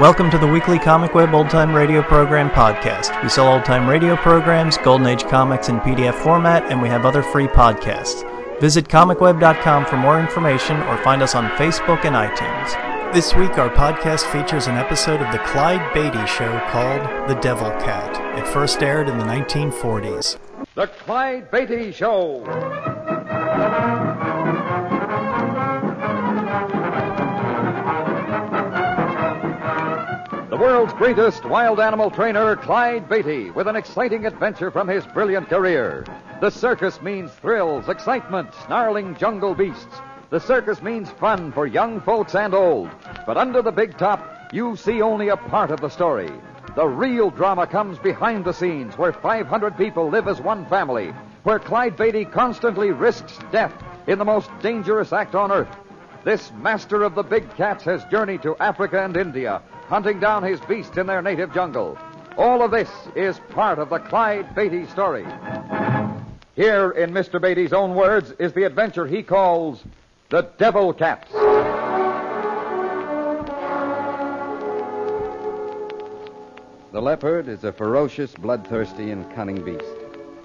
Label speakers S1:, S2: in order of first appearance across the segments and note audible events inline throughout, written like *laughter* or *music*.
S1: Welcome to the weekly Comic Web Old Time Radio Program podcast. We sell old time radio programs, Golden Age comics in PDF format, and we have other free podcasts. Visit comicweb.com for more information or find us on Facebook and iTunes. This week, our podcast features an episode of The Clyde Beatty Show called The Devil Cat. It first aired in the 1940s.
S2: The Clyde Beatty Show. World's greatest wild animal trainer, Clyde Beatty, with an exciting adventure from his brilliant career. The circus means thrills, excitement, snarling jungle beasts. The circus means fun for young folks and old. But under the big top, you see only a part of the story. The real drama comes behind the scenes, where 500 people live as one family, where Clyde Beatty constantly risks death in the most dangerous act on earth. This master of the big cats has journeyed to Africa and India, hunting down his beasts in their native jungle. All of this is part of the Clyde Beatty story. Here, in Mr. Beatty's own words, is the adventure he calls The Devil Cats.
S3: The leopard is a ferocious, bloodthirsty, and cunning beast.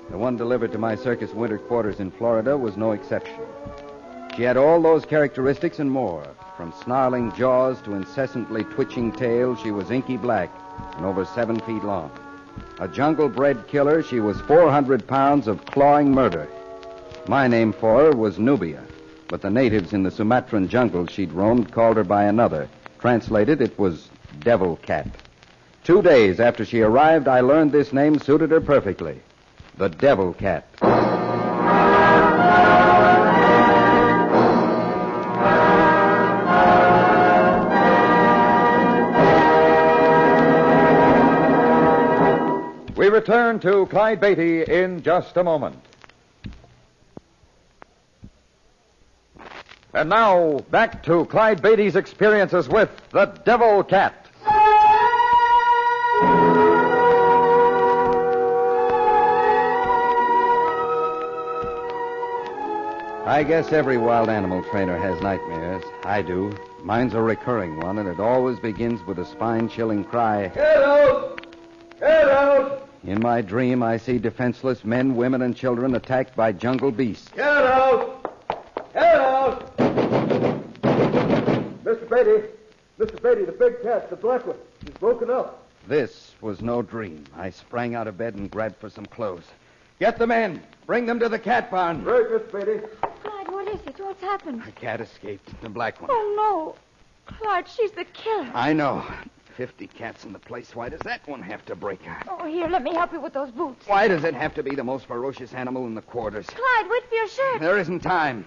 S3: The one delivered to my circus winter quarters in Florida was no exception. She had all those characteristics and more. From snarling jaws to incessantly twitching tail, she was inky black and over seven feet long. A jungle bred killer, she was 400 pounds of clawing murder. My name for her was Nubia, but the natives in the Sumatran jungle she'd roamed called her by another. Translated, it was Devil Cat. Two days after she arrived, I learned this name suited her perfectly the Devil Cat.
S2: Return to Clyde Beatty in just a moment. And now, back to Clyde Beatty's experiences with the Devil Cat.
S3: I guess every wild animal trainer has nightmares. I do. Mine's a recurring one, and it always begins with a spine chilling cry.
S4: Get out! Get out!
S3: In my dream, I see defenseless men, women, and children attacked by jungle beasts.
S4: Get out! Get out! Mr. Beatty, Mr. Beatty, the big cat, the black one, he's broken up.
S3: This was no dream. I sprang out of bed and grabbed for some clothes. Get the men. Bring them to the cat barn.
S4: Right, Mr. Beatty.
S5: Clyde, what is it? What's happened?
S3: The cat escaped. The black one.
S5: Oh, no. Clyde, she's the killer.
S3: I know. Fifty cats in the place. Why does that one have to break out?
S5: Oh, here, let me help you with those boots.
S3: Why does it have to be the most ferocious animal in the quarters?
S5: Clyde, wait for your shirt.
S3: There isn't time.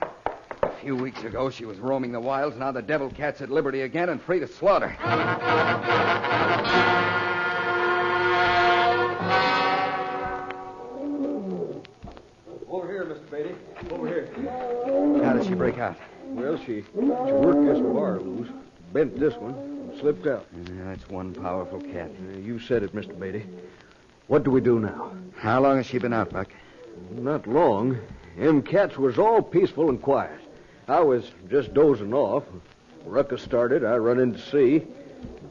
S3: A few weeks ago, she was roaming the wilds. Now the devil cat's at liberty again and free to slaughter.
S4: Over here, Mr. Beatty. Over here.
S3: How did she break out?
S4: Well, she, she worked this bar loose, bent this one, and slipped out.
S3: Yeah, that's one powerful cat.
S4: Uh, you said it, Mr. Beatty. What do we do now?
S3: How long has she been out, Buck?
S4: Not long. Them cats was all peaceful and quiet. I was just dozing off. Ruckus started. I run in to see.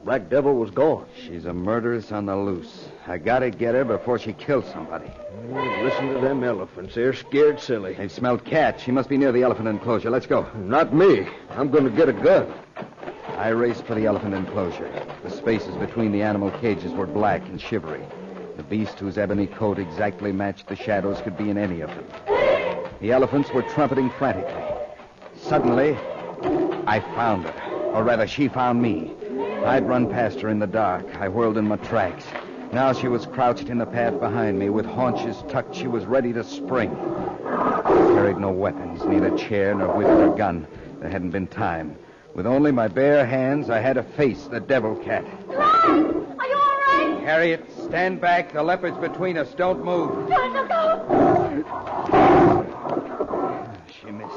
S4: Black Devil was gone.
S3: She's a murderess on the loose. I gotta get her before she kills somebody.
S4: Oh, listen to them elephants. They're scared silly.
S3: They've smelled cat. She must be near the elephant enclosure. Let's go.
S4: Not me. I'm going to get a gun.
S3: I raced for the elephant enclosure. The spaces between the animal cages were black and shivery. The beast whose ebony coat exactly matched the shadows could be in any of them. The elephants were trumpeting frantically. Suddenly, I found her. Or rather, she found me. I'd run past her in the dark. I whirled in my tracks. Now she was crouched in the path behind me. With haunches tucked, she was ready to spring. I carried no weapons, neither chair nor whip nor gun. There hadn't been time. With only my bare hands, I had to face the devil cat.
S5: Clyde, are you all right?
S3: Harriet, stand back. The leopard's between us. Don't move.
S5: Clyde, look out.
S3: Ah, she missed.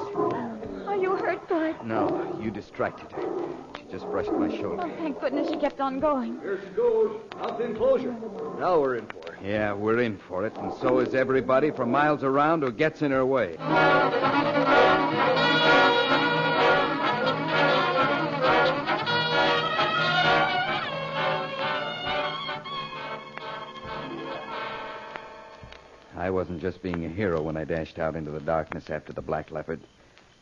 S5: Are you hurt, Clyde?
S3: No, you distracted her. She just brushed my shoulder.
S5: Oh, thank goodness she kept on going.
S4: Here she goes. Out the enclosure. Now we're in for it.
S3: Yeah, we're in for it, and so is everybody for miles around who gets in her way. Wasn't just being a hero when I dashed out into the darkness after the black leopard.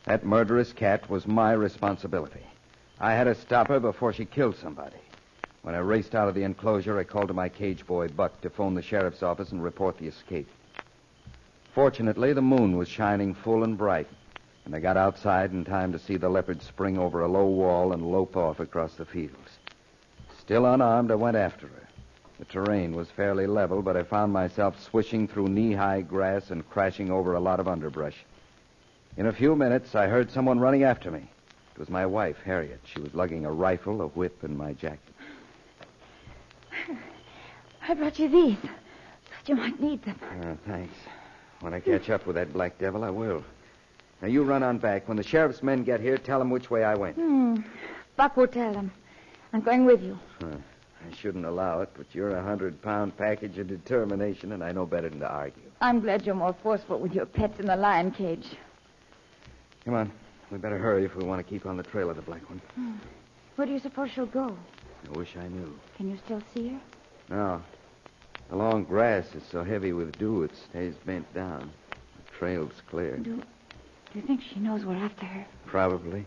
S3: That murderous cat was my responsibility. I had to stop her before she killed somebody. When I raced out of the enclosure, I called to my cage boy, Buck, to phone the sheriff's office and report the escape. Fortunately, the moon was shining full and bright, and I got outside in time to see the leopard spring over a low wall and lope off across the fields. Still unarmed, I went after her. The terrain was fairly level, but I found myself swishing through knee high grass and crashing over a lot of underbrush. In a few minutes, I heard someone running after me. It was my wife, Harriet. She was lugging a rifle, a whip, and my jacket. *sighs*
S5: I brought you these. Thought you might need them.
S3: Uh, thanks. When I catch up with that black devil, I will. Now, you run on back. When the sheriff's men get here, tell them which way I went.
S5: Hmm. Buck will tell them. I'm going with you.
S3: Huh. I shouldn't allow it, but you're a hundred pound package of determination, and I know better than to argue.
S5: I'm glad you're more forceful with your pets in the lion cage.
S3: Come on. We better hurry if we want to keep on the trail of the black one. Hmm.
S5: Where do you suppose she'll go?
S3: I wish I knew.
S5: Can you still see her?
S3: No. The long grass is so heavy with dew it stays bent down. The trail's clear.
S5: Do, do you think she knows we're after her?
S3: Probably.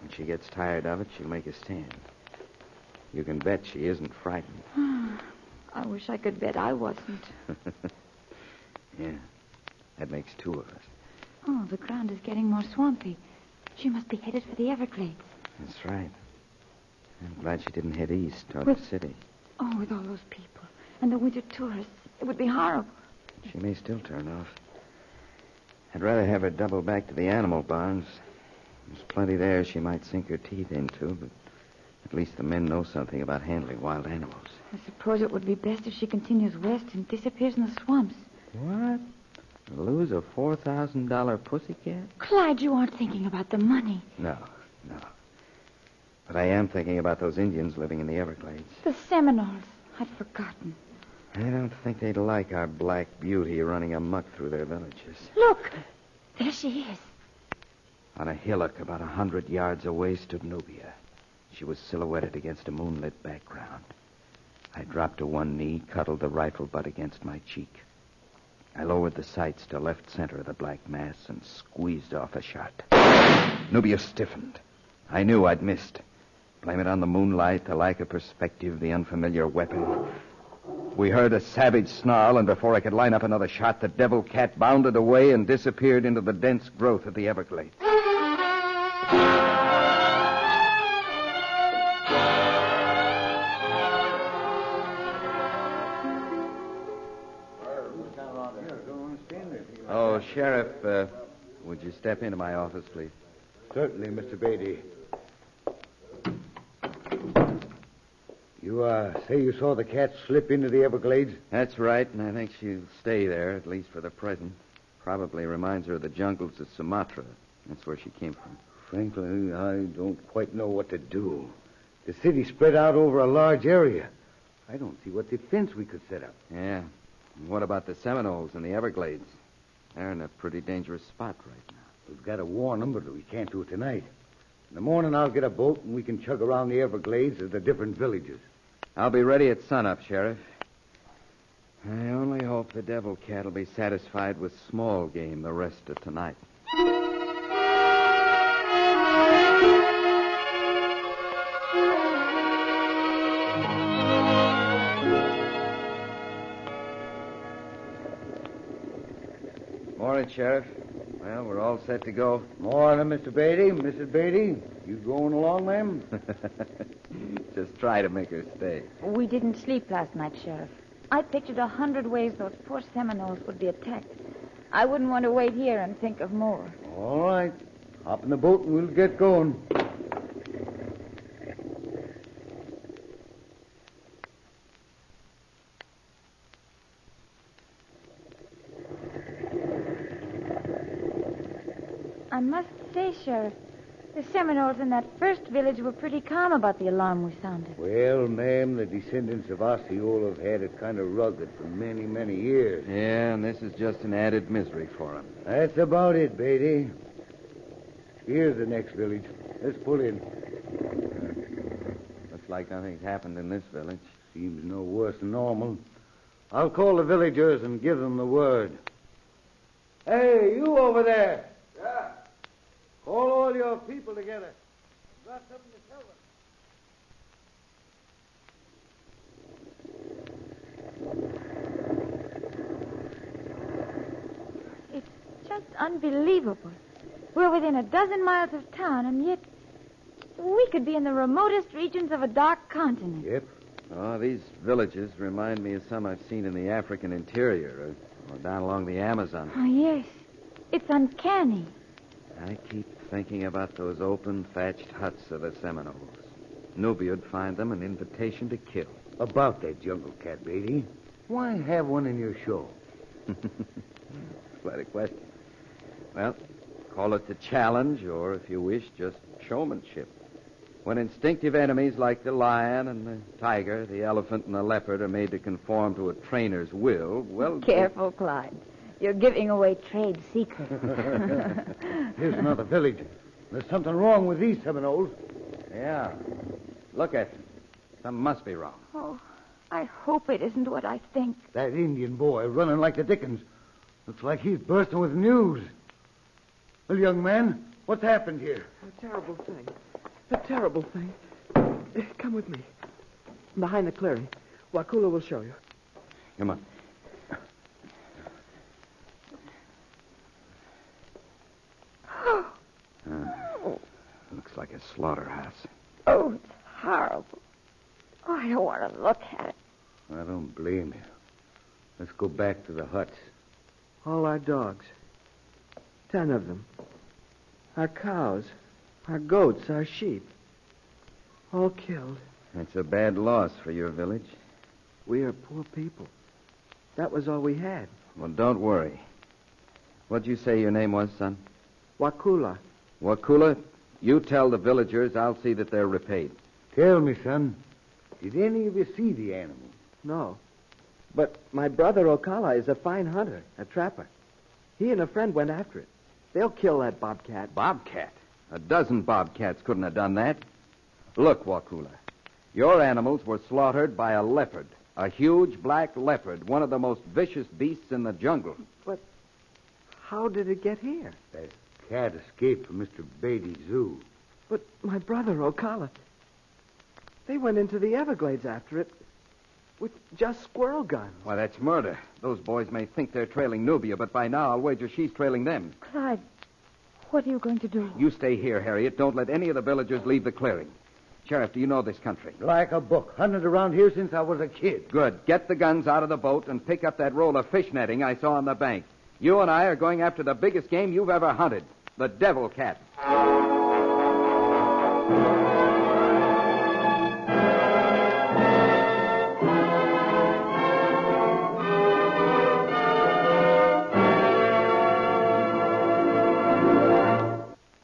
S3: When she gets tired of it, she'll make a stand. You can bet she isn't frightened. *sighs*
S5: I wish I could bet I wasn't. *laughs*
S3: Yeah. That makes two of us.
S5: Oh, the ground is getting more swampy. She must be headed for the Everglades.
S3: That's right. I'm glad she didn't head east toward
S5: Well-
S3: the city.
S5: Oh, with all those people and the winter tourists, it would be horrible.
S3: She may still turn off. I'd rather have her double back to the animal barns. There's plenty there she might sink her teeth into, but at least the men know something about handling wild animals.
S5: I suppose it would be best if she continues west and disappears in the swamps.
S3: What? Lose a $4,000 pussycat?
S5: Clyde, you aren't thinking about the money.
S3: No, no. But I am thinking about those Indians living in the Everglades.
S5: The Seminoles. I'd forgotten.
S3: I don't think they'd like our black beauty running amuck through their villages.
S5: Look! There she is.
S3: On a hillock about a hundred yards away stood Nubia. She was silhouetted against a moonlit background. I dropped to one knee, cuddled the rifle butt against my cheek. I lowered the sights to left center of the black mass and squeezed off a shot. Nubia stiffened. I knew I'd missed. Blame it on the moonlight, the lack of perspective, the unfamiliar weapon. We heard a savage snarl, and before I could line up another shot, the devil cat bounded away and disappeared into the dense growth of the Everglades. Sheriff, uh, would you step into my office, please?
S4: Certainly, Mr. Beatty. You, uh, say you saw the cat slip into the Everglades?
S3: That's right, and I think she'll stay there, at least for the present. Probably reminds her of the jungles of Sumatra. That's where she came from.
S4: Frankly, I don't quite know what to do. The city's spread out over a large area. I don't see what defense we could set up.
S3: Yeah. And what about the Seminoles and the Everglades? They're in a pretty dangerous spot right now.
S4: We've got to warn them, but we can't do it tonight. In the morning, I'll get a boat and we can chug around the Everglades to the different villages.
S3: I'll be ready at sunup, Sheriff. I only hope the devil cat will be satisfied with small game the rest of tonight. Sheriff. Well, we're all set to go.
S4: Morning, Mr. Beatty. Mrs. Beatty, you going along, ma'am? *laughs*
S3: Just try to make her stay.
S5: We didn't sleep last night, Sheriff. I pictured a hundred ways those poor Seminoles would be attacked. I wouldn't want to wait here and think of more.
S4: All right. Hop in the boat and we'll get going.
S5: I must say, Sheriff, the Seminoles in that first village were pretty calm about the alarm we sounded.
S4: Well, ma'am, the descendants of Osceola have had it kind of rugged for many, many years.
S3: Yeah, and this is just an added misery for him.
S4: That's about it, Beatty. Here's the next village. Let's pull in.
S3: Looks like nothing's happened in this village.
S4: Seems no worse than normal.
S6: I'll call the villagers and give them the word. Hey, you over there. Yeah. Call all your people together. Got something to tell them.
S5: It's just unbelievable. We're within a dozen miles of town, and yet we could be in the remotest regions of a dark continent.
S6: Yep.
S3: Oh, these villages remind me of some I've seen in the African interior or, or down along the Amazon.
S5: Oh, yes. It's uncanny.
S3: I keep thinking about those open, thatched huts of the Seminoles. Nubia would find them an invitation to kill.
S6: About that jungle cat, Beatty. Why have one in your show? *laughs*
S3: Quite a question. Well, call it the challenge, or if you wish, just showmanship. When instinctive enemies like the lion and the tiger, the elephant and the leopard are made to conform to a trainer's will, well.
S5: Careful, Clyde. You're giving away trade secrets. *laughs*
S6: Here's another village. There's something wrong with these Seminoles.
S3: Yeah. Look at them. Something must be wrong.
S5: oh, I hope it isn't what I think.
S6: That Indian boy running like the Dickens. Looks like he's bursting with news. Well, young man, what's happened here?
S7: A terrible thing. A terrible thing. Eh, Come with me. Behind the clearing. Wakula will show you.
S3: Come on. Uh, looks like a slaughterhouse.
S5: Oh, it's horrible. Oh, I don't want to look at it.
S6: I don't blame you. Let's go back to the huts.
S7: All our dogs. Ten of them. Our cows. Our goats. Our sheep. All killed.
S3: That's a bad loss for your village.
S7: We are poor people. That was all we had.
S3: Well, don't worry. What'd you say your name was, son?
S7: Wakula.
S3: Wakula, you tell the villagers I'll see that they're repaid.
S6: Tell me, son, did any of you see the animal?
S7: No. But my brother Okala is a fine hunter, a trapper. He and a friend went after it. They'll kill that bobcat.
S3: Bobcat? A dozen bobcats couldn't have done that. Look, Wakula, your animals were slaughtered by a leopard, a huge black leopard, one of the most vicious beasts in the jungle.
S7: But how did it get here?
S6: That cat escaped from Mr. Beatty's zoo.
S7: But my brother Okala. They went into the Everglades after it with just squirrel guns.
S3: Why, that's murder. Those boys may think they're trailing Nubia, but by now I'll wager she's trailing them.
S5: Clyde, what are you going to do?
S3: You stay here, Harriet. Don't let any of the villagers leave the clearing. Sheriff, do you know this country?
S6: Like a book. Hunted around here since I was a kid.
S3: Good. Get the guns out of the boat and pick up that roll of fish netting I saw on the bank. You and I are going after the biggest game you've ever hunted the devil cat.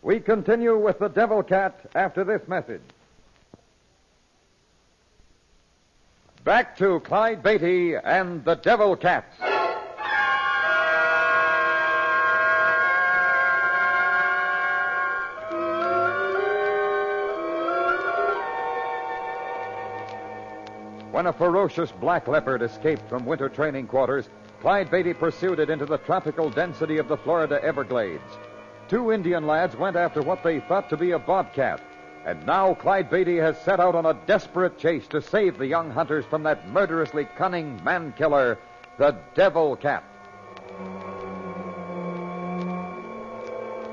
S2: We continue with the Devil Cat after this message. Back to Clyde Beatty and the Devil Cat. A ferocious black leopard escaped from winter training quarters, Clyde Beatty pursued it into the tropical density of the Florida Everglades. Two Indian lads went after what they thought to be a bobcat. And now Clyde Beatty has set out on a desperate chase to save the young hunters from that murderously cunning man killer, the Devil Cat.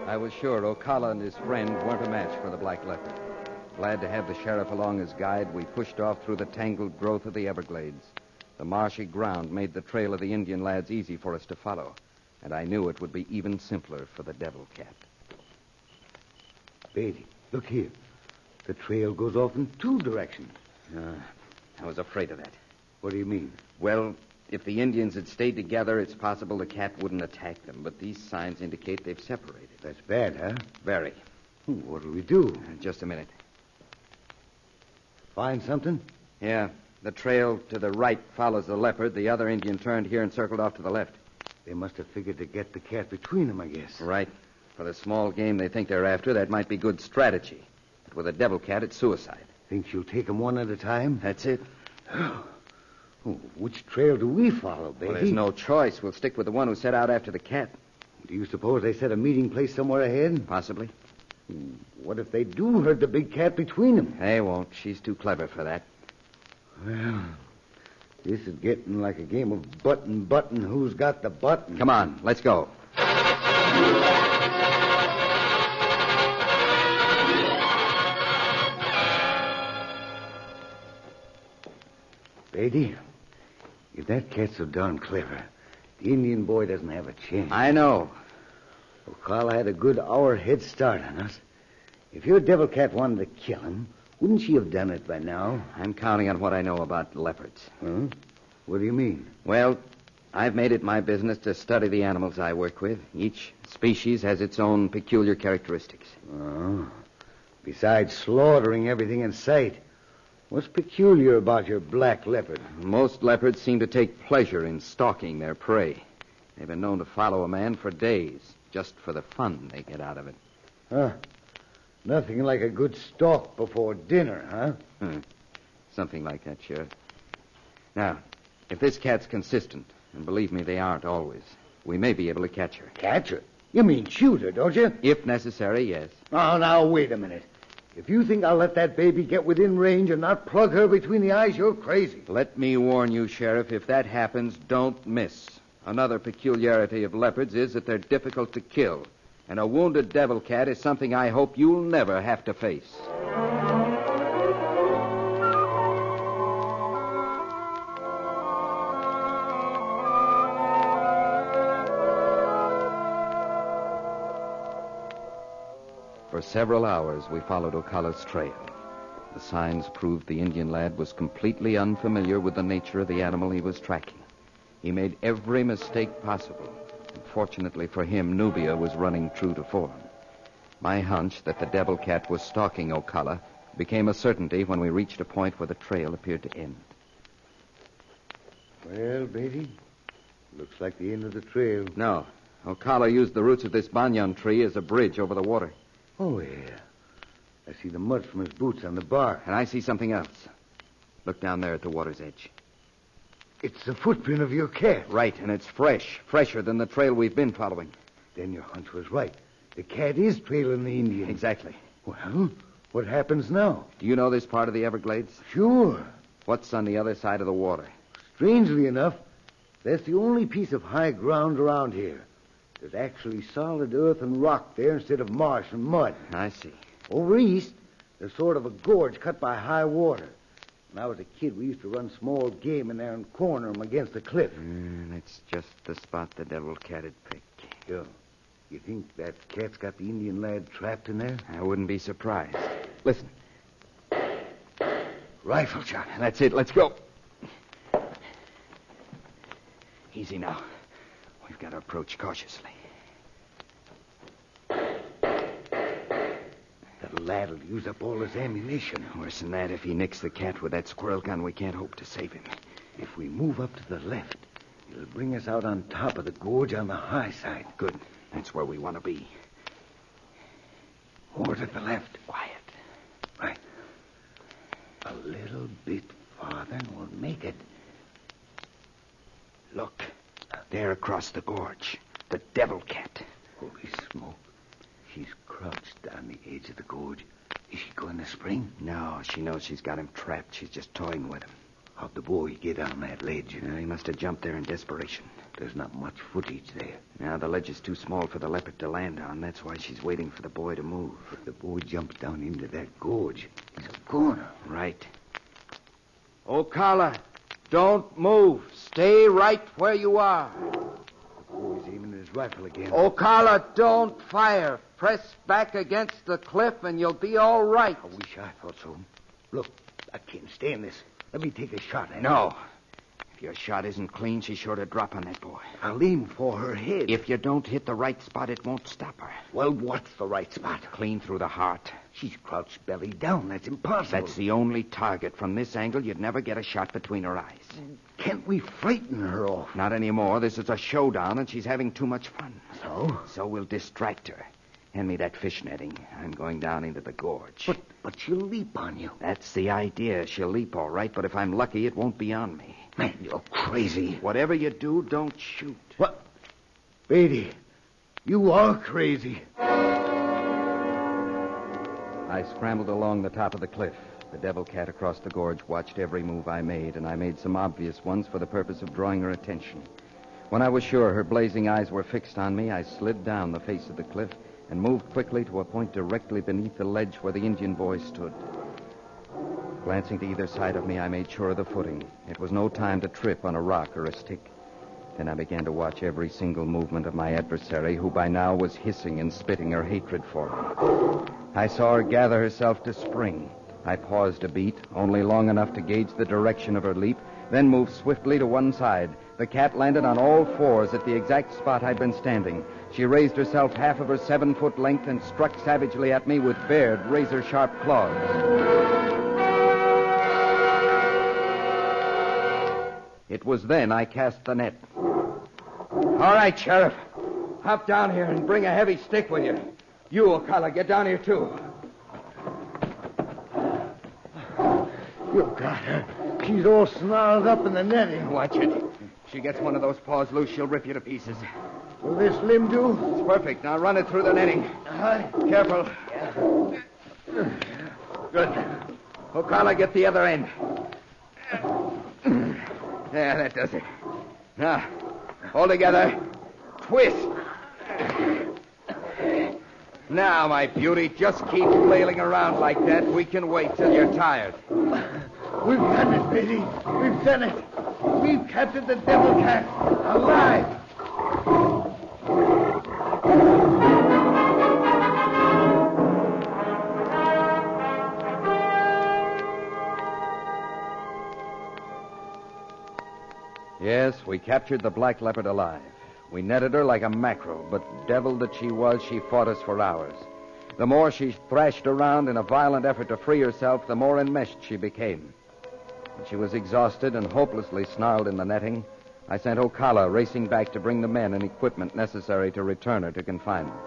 S3: I was sure Ocala and his friend weren't a match for the Black Leopard. Glad to have the sheriff along as guide, we pushed off through the tangled growth of the Everglades. The marshy ground made the trail of the Indian lads easy for us to follow, and I knew it would be even simpler for the Devil Cat.
S6: Beatty, look here. The trail goes off in two directions.
S3: Uh, I was afraid of that.
S6: What do you mean?
S3: Well, if the Indians had stayed together, it's possible the cat wouldn't attack them, but these signs indicate they've separated.
S6: That's bad, huh?
S3: Very.
S6: What'll we do?
S3: Uh, Just a minute.
S6: Find something?
S3: Yeah, the trail to the right follows the leopard. The other Indian turned here and circled off to the left.
S6: They must have figured to get the cat between them, I guess.
S3: Right. For the small game they think they're after, that might be good strategy. But with a devil cat, it's suicide.
S6: Think she'll take them one at a time?
S3: That's it. *sighs*
S6: Oh, which trail do we follow, Beatty?
S3: Well, there's no choice. We'll stick with the one who set out after the cat.
S6: Do you suppose they set a meeting place somewhere ahead?
S3: Possibly.
S6: What if they do hurt the big cat between them?
S3: They won't. She's too clever for that.
S6: Well, this is getting like a game of button button. Who's got the button?
S3: Come on, let's go.
S6: Beatty, if that cat's so darn clever, the Indian boy doesn't have a chance.
S3: I know.
S6: Well, Carla had a good hour head start on us. If your devil cat wanted to kill him, wouldn't she have done it by now?
S3: I'm counting on what I know about leopards.
S6: Huh? What do you mean?
S3: Well, I've made it my business to study the animals I work with. Each species has its own peculiar characteristics.
S6: Oh. Besides slaughtering everything in sight, what's peculiar about your black leopard?
S3: Most leopards seem to take pleasure in stalking their prey. They've been known to follow a man for days, just for the fun they get out of it.
S6: Huh. Nothing like a good stalk before dinner, huh?
S3: Hmm. Something like that, Sheriff. Now, if this cat's consistent, and believe me, they aren't always, we may be able to catch her.
S6: Catch her? You mean shoot her, don't you?
S3: If necessary, yes.
S6: Oh, now, wait a minute. If you think I'll let that baby get within range and not plug her between the eyes, you're crazy.
S3: Let me warn you, Sheriff, if that happens, don't miss. Another peculiarity of leopards is that they're difficult to kill. And a wounded devil cat is something I hope you'll never have to face. For several hours, we followed Ocala's trail. The signs proved the Indian lad was completely unfamiliar with the nature of the animal he was tracking. He made every mistake possible. And fortunately for him, Nubia was running true to form. My hunch that the devil cat was stalking Ocala became a certainty when we reached a point where the trail appeared to end.
S6: Well, Beatty, looks like the end of the trail.
S3: No, Ocala used the roots of this banyan tree as a bridge over the water.
S6: Oh, yeah. I see the mud from his boots on the bark.
S3: And I see something else. Look down there at the water's edge.
S6: It's the footprint of your cat.
S3: Right, and it's fresh, fresher than the trail we've been following.
S6: Then your hunch was right. The cat is trailing the Indian.
S3: Exactly.
S6: Well, what happens now?
S3: Do you know this part of the Everglades?
S6: Sure.
S3: What's on the other side of the water?
S6: Strangely enough, that's the only piece of high ground around here. There's actually solid earth and rock there instead of marsh and mud.
S3: I see.
S6: Over east, there's sort of a gorge cut by high water. When I was a kid, we used to run small game in there and corner 'em against the cliff.
S3: Mm, it's just the spot the devil cat had picked.
S6: Yeah. You think that cat's got the Indian lad trapped in there?
S3: I wouldn't be surprised. Listen,
S6: Rifle shot.
S3: that's it. Let's go. Easy now. We've got to approach cautiously.
S6: The lad'll use up all his ammunition.
S3: Worse than that, if he nicks the cat with that squirrel gun, we can't hope to save him.
S6: If we move up to the left, it'll bring us out on top of the gorge on the high side.
S3: Good. That's where we want to be.
S6: More to the left.
S3: Quiet.
S6: Right. A little bit farther and we'll make it.
S3: Look. There across the gorge. The devil cat.
S6: Holy smoke. She's crouched on the edge of the gorge. Is she going to spring?
S3: No, she knows she's got him trapped. She's just toying with him.
S6: How'd the boy get on that ledge?
S3: Yeah, he must have jumped there in desperation.
S6: There's not much footage there.
S3: Now, the ledge is too small for the leopard to land on. That's why she's waiting for the boy to move.
S6: If the boy jumps down into that gorge, he's a goner.
S3: Right. Ocala, don't move. Stay right where you are.
S6: The boy's aiming his rifle again.
S3: Ocala, don't fire. Press back against the cliff and you'll be all right.
S6: I wish I thought so. Look, I can't stand this. Let me take a shot at her.
S3: No. If your shot isn't clean, she's sure to drop on that boy.
S6: I'll aim for her head.
S3: If you don't hit the right spot, it won't stop her.
S6: Well, what's the right spot?
S3: Clean through the heart.
S6: She's crouched belly down. That's impossible.
S3: That's the only target. From this angle, you'd never get a shot between her eyes.
S6: Can't we frighten her off?
S3: Not anymore. This is a showdown, and she's having too much fun.
S6: So?
S3: So we'll distract her. Hand me that fish netting. I'm going down into the gorge.
S6: But but she'll leap on you.
S3: That's the idea. She'll leap all right, but if I'm lucky, it won't be on me.
S4: Man, you're crazy.
S3: Whatever you do, don't shoot.
S6: What? Beatty, you are crazy.
S3: I scrambled along the top of the cliff. The devil cat across the gorge watched every move I made, and I made some obvious ones for the purpose of drawing her attention. When I was sure her blazing eyes were fixed on me, I slid down the face of the cliff and moved quickly to a point directly beneath the ledge where the Indian boy stood. Glancing to either side of me, I made sure of the footing. It was no time to trip on a rock or a stick. Then I began to watch every single movement of my adversary, who by now was hissing and spitting her hatred for me. I saw her gather herself to spring. I paused a beat, only long enough to gauge the direction of her leap, then moved swiftly to one side. The cat landed on all fours at the exact spot I'd been standing. She raised herself half of her seven foot length and struck savagely at me with bared, razor sharp claws. It was then I cast the net. All right, Sheriff. Hop down here and bring a heavy stick with you. You, Ocala, get down here, too.
S6: You've got her. She's all snarled up in the netting.
S3: Watch it. She gets one of those paws loose, she'll rip you to pieces.
S6: Will this limb do?
S3: It's perfect. Now run it through the netting.
S6: Aye.
S3: Careful. Yeah. Good. Ocala, get the other end. Yeah, that does it. Now, all together. Twist. Now, my beauty, just keep flailing around like that. We can wait till you're tired.
S6: We've done it, Beatty. We've done it. We've captured the devil cat. Alive.
S3: Yes, we captured the black leopard alive. We netted her like a mackerel, but devil that she was, she fought us for hours. The more she thrashed around in a violent effort to free herself, the more enmeshed she became. When she was exhausted and hopelessly snarled in the netting, I sent Ocala racing back to bring the men and equipment necessary to return her to confinement.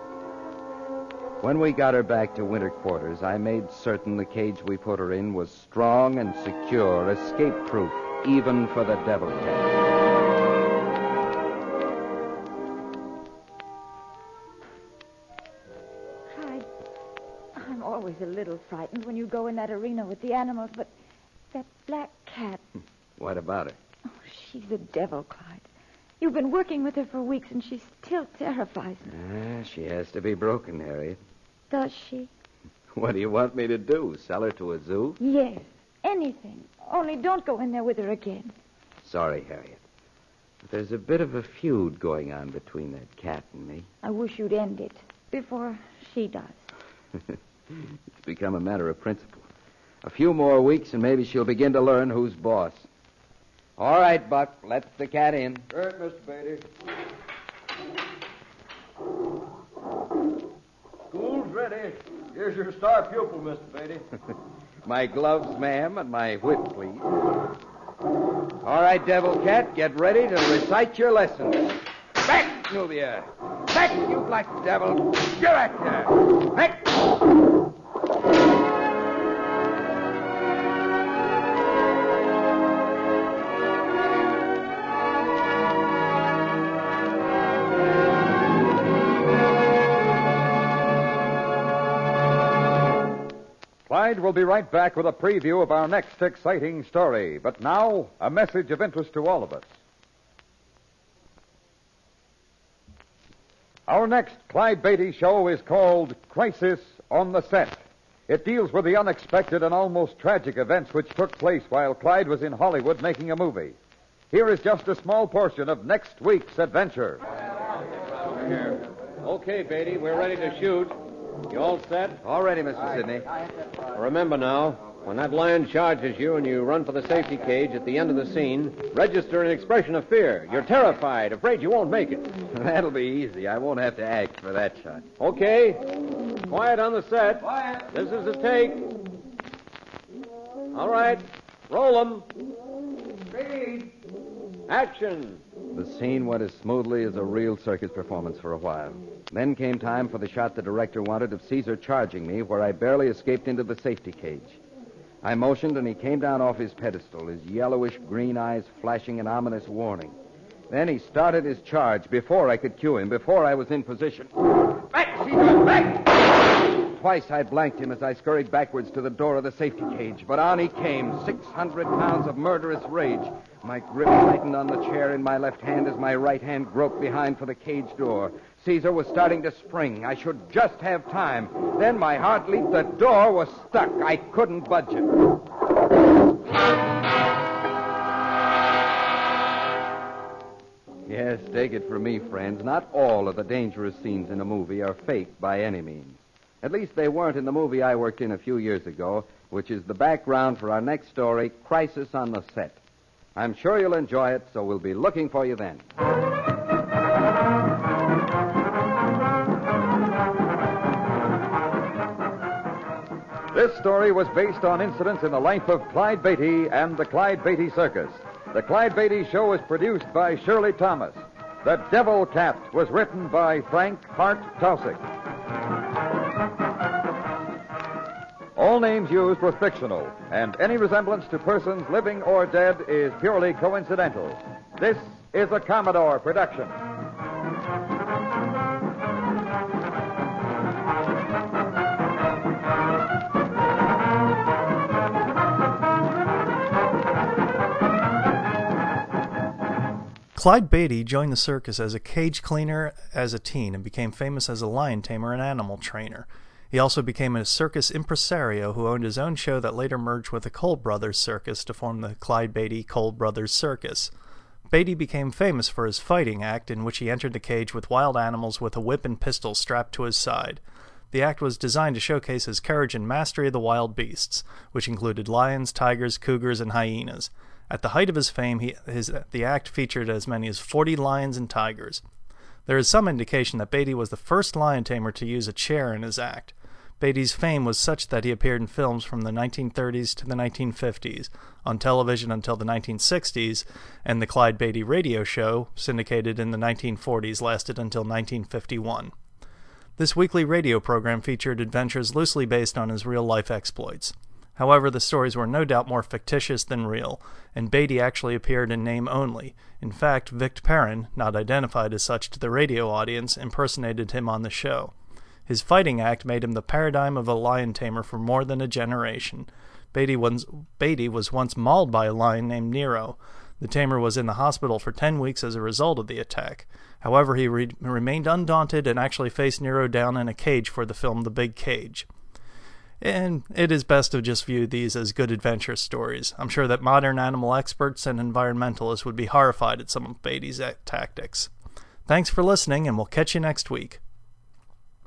S3: When we got her back to winter quarters, I made certain the cage we put her in was strong and secure, escape proof, even for the devil cat.
S5: Clyde, I'm always a little frightened when you go in that arena with the animals, but that black cat,
S3: What about her?
S5: oh, she's a devil, Clyde. You've been working with her for weeks, and she still terrifies me.
S3: Ah, she has to be broken, Harriet.
S5: Does she?
S3: What do you want me to do? Sell her to a zoo?
S5: Yes. Anything. Only don't go in there with her again.
S3: Sorry, Harriet. But there's a bit of a feud going on between that cat and me.
S5: I wish you'd end it before she does. *laughs*
S3: It's become a matter of principle. A few more weeks, and maybe she'll begin to learn who's boss. All right, Buck, let the cat in.
S4: Right, Mr. Beatty. School's ready. Here's your star pupil, Mr. Beatty. *laughs*
S3: My gloves, ma'am, and my whip, please. All right, Devil Cat, get ready to recite your lesson. Back, Nubia. Back, you black devil. You're back there. Back.
S2: Will be right back with a preview of our next exciting story. But now, a message of interest to all of us. Our next Clyde Beatty show is called Crisis on the Set. It deals with the unexpected and almost tragic events which took place while Clyde was in Hollywood making a movie. Here is just a small portion of next week's adventure.
S8: Okay, Beatty, we're ready to shoot. You all set?
S3: All ready, Mr. Sidney.
S8: Remember now, when that lion charges you and you run for the safety cage at the end of the scene, register an expression of fear. You're terrified, afraid you won't make it. *laughs*
S3: That'll be easy. I won't have to act for that shot.
S8: Okay? Quiet on the set. Quiet. This is a take. All right. Roll them. Action.
S3: The scene went as smoothly as a real circus performance for a while. Then came time for the shot the director wanted of Caesar charging me, where I barely escaped into the safety cage. I motioned, and he came down off his pedestal, his yellowish green eyes flashing an ominous warning. Then he started his charge before I could cue him, before I was in position. Back, Caesar, back! Twice I blanked him as I scurried backwards to the door of the safety cage, but on he came, 600 pounds of murderous rage. My grip tightened on the chair in my left hand as my right hand groped behind for the cage door. Caesar was starting to spring. I should just have time. Then my heart leaped. The door was stuck. I couldn't budge it. Yes, take it from me, friends. Not all of the dangerous scenes in a movie are faked by any means. At least they weren't in the movie I worked in a few years ago, which is the background for our next story, Crisis on the Set. I'm sure you'll enjoy it, so we'll be looking for you then.
S2: Story was based on incidents in the life of Clyde Beatty and the Clyde Beatty Circus. The Clyde Beatty Show was produced by Shirley Thomas. The Devil Cat was written by Frank Hart Taussig. All names used were fictional, and any resemblance to persons living or dead is purely coincidental. This is a Commodore production.
S1: Clyde Beatty joined the circus as a cage cleaner as a teen and became famous as a lion tamer and animal trainer. He also became a circus impresario who owned his own show that later merged with the Cole Brothers Circus to form the Clyde Beatty Cole Brothers Circus. Beatty became famous for his fighting act, in which he entered the cage with wild animals with a whip and pistol strapped to his side. The act was designed to showcase his courage and mastery of the wild beasts, which included lions, tigers, cougars, and hyenas. At the height of his fame, he, his, the act featured as many as 40 lions and tigers. There is some indication that Beatty was the first lion tamer to use a chair in his act. Beatty's fame was such that he appeared in films from the 1930s to the 1950s, on television until the 1960s, and the Clyde Beatty radio show, syndicated in the 1940s, lasted until 1951. This weekly radio program featured adventures loosely based on his real life exploits. However, the stories were no doubt more fictitious than real, and Beatty actually appeared in name only. In fact, Vic Perrin, not identified as such to the radio audience, impersonated him on the show. His fighting act made him the paradigm of a lion tamer for more than a generation. Beatty was, Beatty was once mauled by a lion named Nero. The tamer was in the hospital for 10 weeks as a result of the attack. However, he re- remained undaunted and actually faced Nero down in a cage for the film The Big Cage. And it is best to just view these as good adventure stories. I'm sure that modern animal experts and environmentalists would be horrified at some of Beatty's tactics. Thanks for listening, and we'll catch you next week.